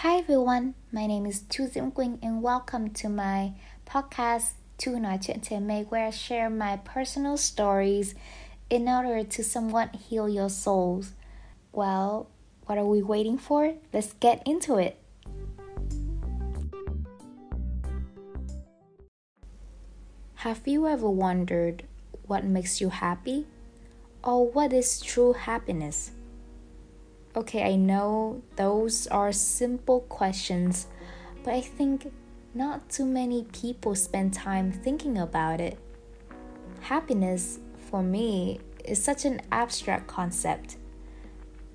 Hi everyone, my name is Tu Quỳnh and welcome to my podcast Tu nói chuyện mê where I share my personal stories in order to somewhat heal your souls. Well, what are we waiting for? Let's get into it. Have you ever wondered what makes you happy? Or what is true happiness? Okay, I know those are simple questions, but I think not too many people spend time thinking about it. Happiness, for me, is such an abstract concept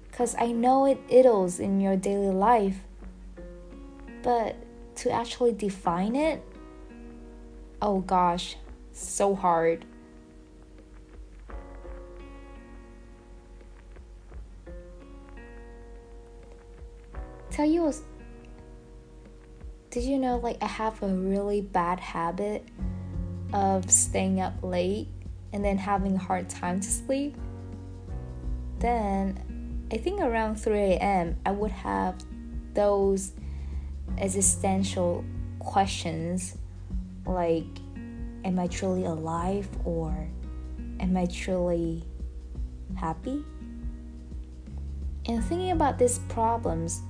because I know it idles in your daily life, but to actually define it, oh gosh, so hard. Tell you a, did you know like I have a really bad habit of staying up late and then having a hard time to sleep? Then I think around 3 a.m. I would have those existential questions like am I truly alive or am I truly happy? And thinking about these problems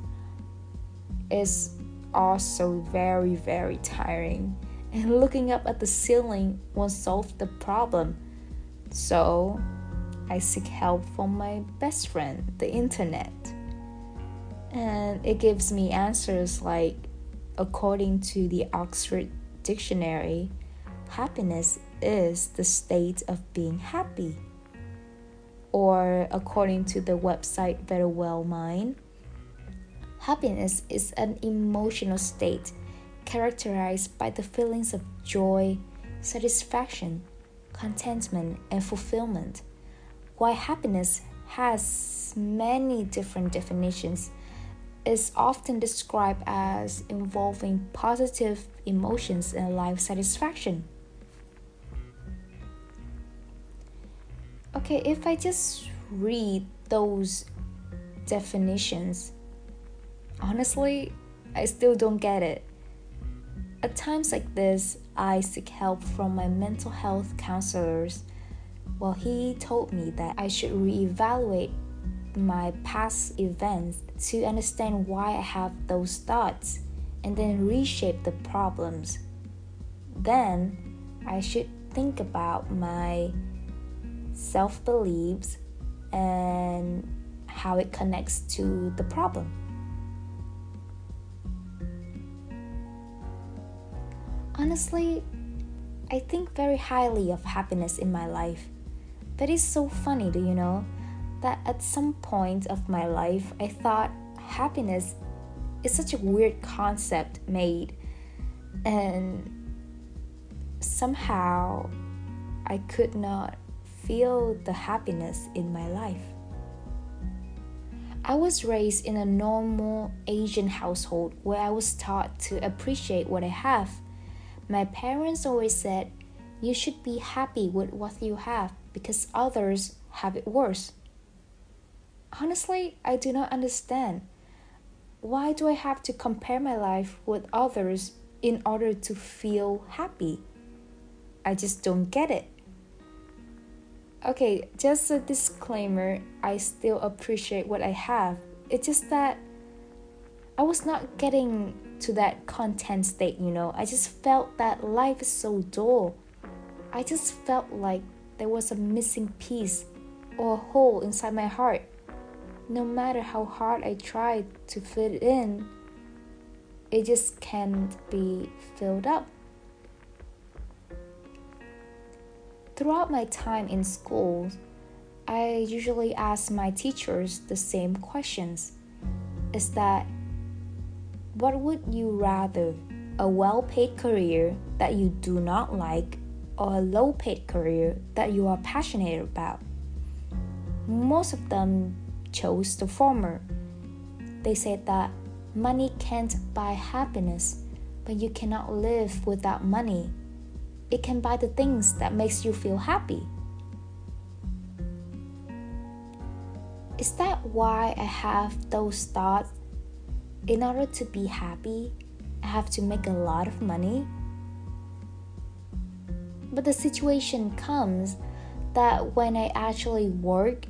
is also very, very tiring. And looking up at the ceiling won't solve the problem. So I seek help from my best friend, the internet. And it gives me answers like, according to the Oxford Dictionary, happiness is the state of being happy. Or according to the website Verywell Mind, Happiness is an emotional state characterized by the feelings of joy, satisfaction, contentment, and fulfillment. While happiness has many different definitions, is often described as involving positive emotions and life satisfaction. Okay, if I just read those definitions, honestly, I still don't get it. At times like this, I seek help from my mental health counselors. Well, he told me that I should reevaluate my past events to understand why I have those thoughts and then reshape the problems. Then I should think about my self beliefs and how it connects to the problem. Honestly, I think very highly of happiness in my life. That is so funny, do you know? That at some point of my life, I thought happiness is such a weird concept made, and somehow I could not feel the happiness in my life. I was raised in a normal Asian household where I was taught to appreciate what I have my parents always said, You should be happy with what you have because others have it worse. Honestly, I do not understand. Why do I have to compare my life with others in order to feel happy? I just don't get it. Okay, just a disclaimer I still appreciate what I have. It's just that I was not getting to that content state, you know. I just felt that life is so dull. I just felt like there was a missing piece or a hole inside my heart. No matter how hard I tried to fit it in, it just can't be filled up. Throughout my time in school, I usually ask my teachers the same questions. Is that what would you rather? A well paid career that you do not like, or a low paid career that you are passionate about? Most of them chose the former. They said that money can't buy happiness, but you cannot live without money. It can buy the things that makes you feel happy. Is that why I have those thoughts in order to be happy, I have to make a lot of money. But the situation comes that when I actually work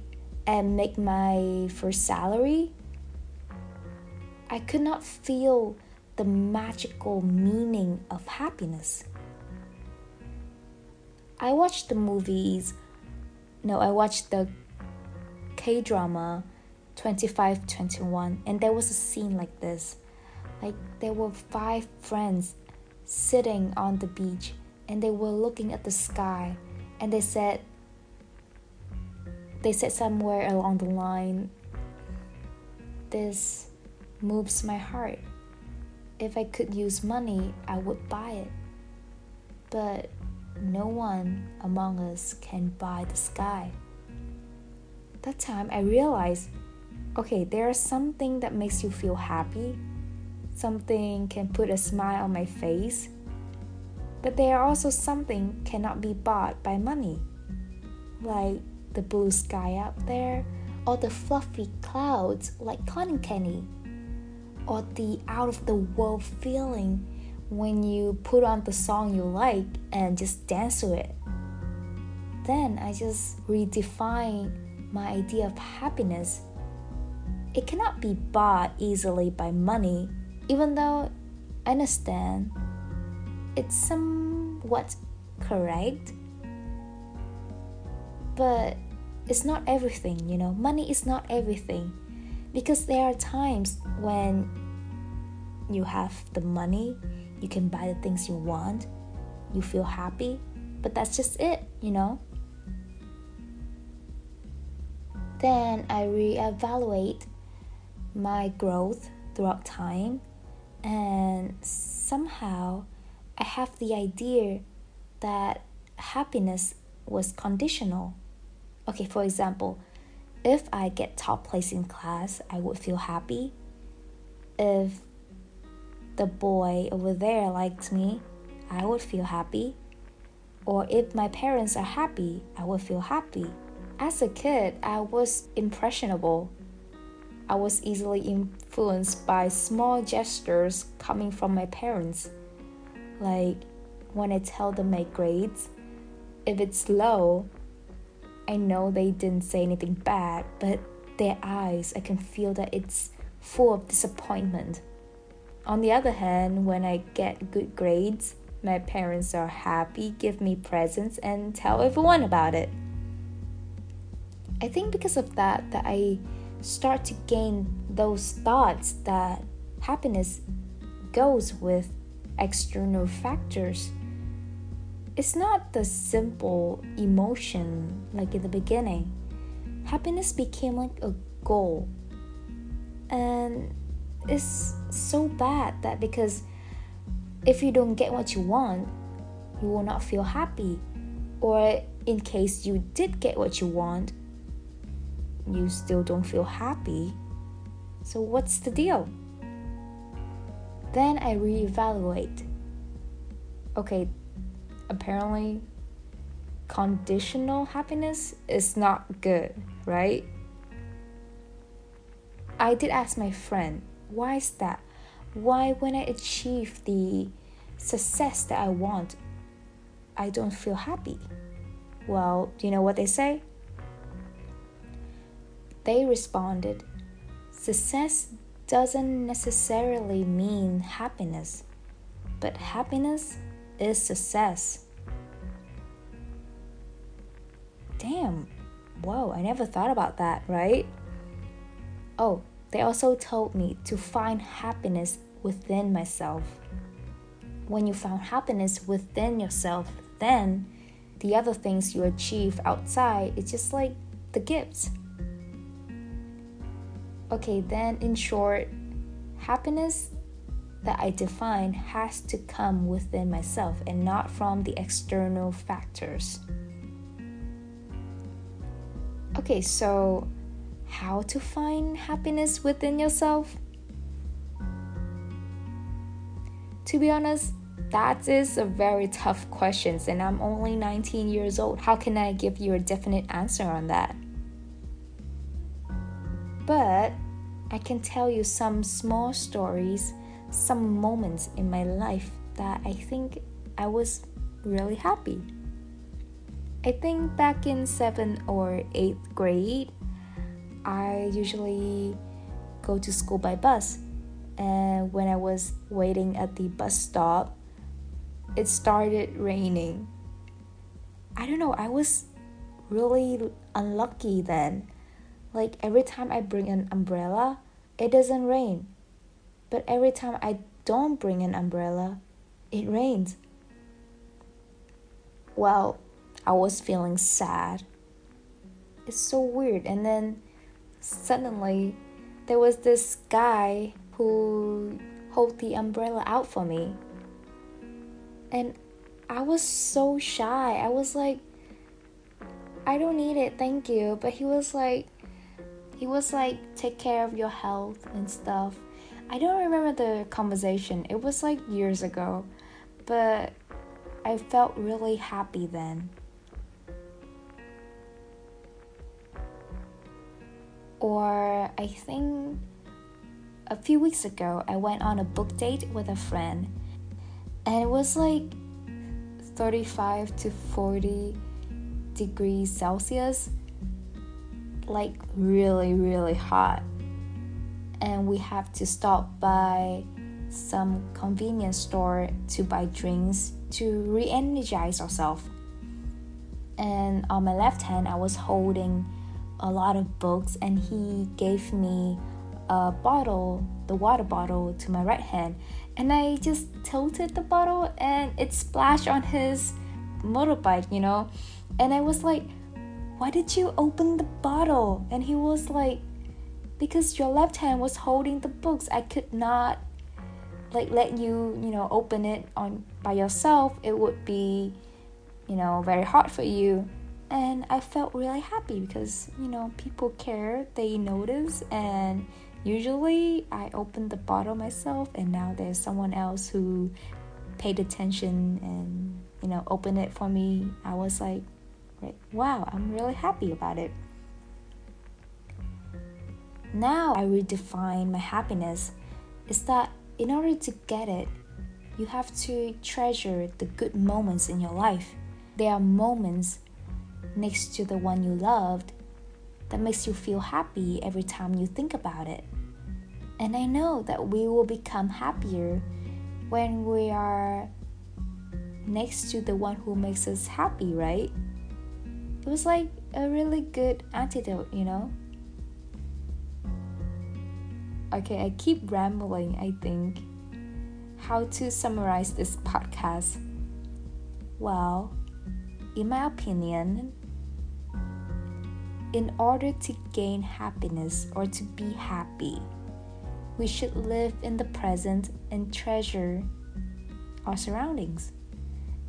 and make my first salary, I could not feel the magical meaning of happiness. I watched the movies, no, I watched the K drama 2521, and there was a scene like this. Like, there were five friends sitting on the beach and they were looking at the sky and they said, they said somewhere along the line, This moves my heart. If I could use money, I would buy it. But no one among us can buy the sky. That time I realized okay, there's something that makes you feel happy, something can put a smile on my face, but there are also something cannot be bought by money, like the blue sky up there, or the fluffy clouds like cotton candy, or the out of the world feeling when you put on the song you like and just dance to it. Then I just redefine my idea of happiness. It cannot be bought easily by money, even though I understand it's somewhat correct. But it's not everything, you know. Money is not everything because there are times when you have the money you can buy the things you want, you feel happy, but that's just it, you know? Then I reevaluate my growth throughout time, and somehow I have the idea that happiness was conditional. Okay, for example, if I get top place in class, I would feel happy. If the boy over there likes me, I would feel happy. Or if my parents are happy, I would feel happy. As a kid, I was impressionable. I was easily influenced by small gestures coming from my parents. Like when I tell them my grades, if it's low, I know they didn't say anything bad, but their eyes, I can feel that it's full of disappointment. On the other hand, when I get good grades, my parents are happy, give me presents, and tell everyone about it. I think because of that, that I start to gain those thoughts that happiness goes with external factors. It's not the simple emotion like in the beginning. Happiness became like a goal. And it's so bad that because if you don't get what you want, you will not feel happy. Or in case you did get what you want, you still don't feel happy. So, what's the deal? Then I reevaluate. Okay, apparently, conditional happiness is not good, right? I did ask my friend why is that? Why, when I achieve the success that I want, I don't feel happy? Well, do you know what they say? They responded, Success doesn't necessarily mean happiness, but happiness is success. Damn, whoa, I never thought about that, right? Oh, they also told me to find happiness within myself. When you found happiness within yourself, then the other things you achieve outside is just like the gifts. Okay, then in short, happiness that I define has to come within myself and not from the external factors. Okay, so how to find happiness within yourself? To be honest, that is a very tough question, and I'm only 19 years old. How can I give you a definite answer on that? But I can tell you some small stories, some moments in my life that I think I was really happy. I think back in seventh or eighth grade, I usually go to school by bus. And when I was waiting at the bus stop, it started raining. I don't know, I was really unlucky then. Like every time I bring an umbrella, it doesn't rain. But every time I don't bring an umbrella, it rains. Well, I was feeling sad. It's so weird. And then suddenly there was this guy who held the umbrella out for me. And I was so shy. I was like, I don't need it, thank you. But he was like, he was like, take care of your health and stuff. I don't remember the conversation, it was like years ago. But I felt really happy then. Or I think a few weeks ago, I went on a book date with a friend, and it was like 35 to 40 degrees Celsius, like really, really hot. And we have to stop by some convenience store to buy drinks to re energize ourselves. And on my left hand, I was holding a lot of books, and he gave me a bottle, the water bottle, to my right hand. And I just tilted the bottle, and it splashed on his motorbike, you know. And I was like, Why did you open the bottle? And he was like, Because your left hand was holding the books. I could not like let you, you know, open it on by yourself. It would be, you know, very hard for you and I felt really happy because you know people care, they notice, and usually I open the bottle myself, and now there's someone else who paid attention and you know opened it for me. I was like, right, wow, I'm really happy about it. Now I redefine my happiness is that in order to get it, you have to treasure the good moments in your life. There are moments next to the one you loved that makes you feel happy every time you think about it. And I know that we will become happier when we are next to the one who makes us happy, right? It was like a really good antidote, you know? Okay, I keep rambling, I think. How to summarize this podcast? Well, in my opinion, in order to gain happiness or to be happy, we should live in the present and treasure our surroundings.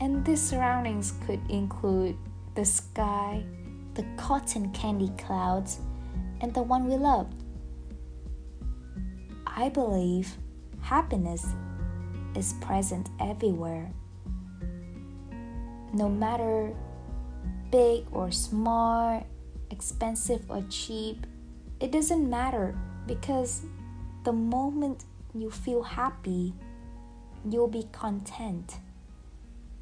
And these surroundings could include the sky, the cotton candy clouds, and the one we loved. I believe happiness is present everywhere. No matter big or small, expensive or cheap, it doesn't matter because the moment you feel happy, you'll be content,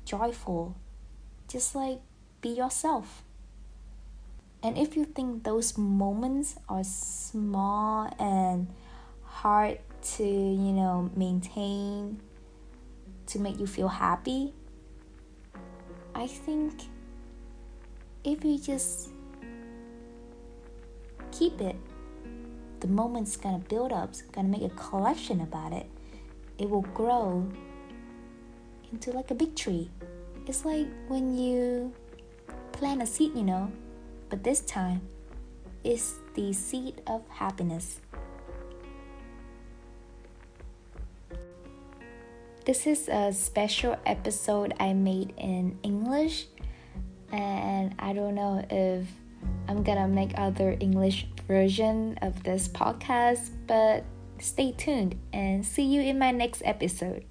joyful, just like be yourself. And if you think those moments are small and hard to, you know, maintain to make you feel happy, I think if you just keep it. The moment's gonna build up, gonna make a collection about it. It will grow into like a big tree. It's like when you plant a seed, you know, but this time it's the seed of happiness. This is a special episode I made in English, and I don't know if I'm gonna make other English version of this podcast, but stay tuned and see you in my next episode.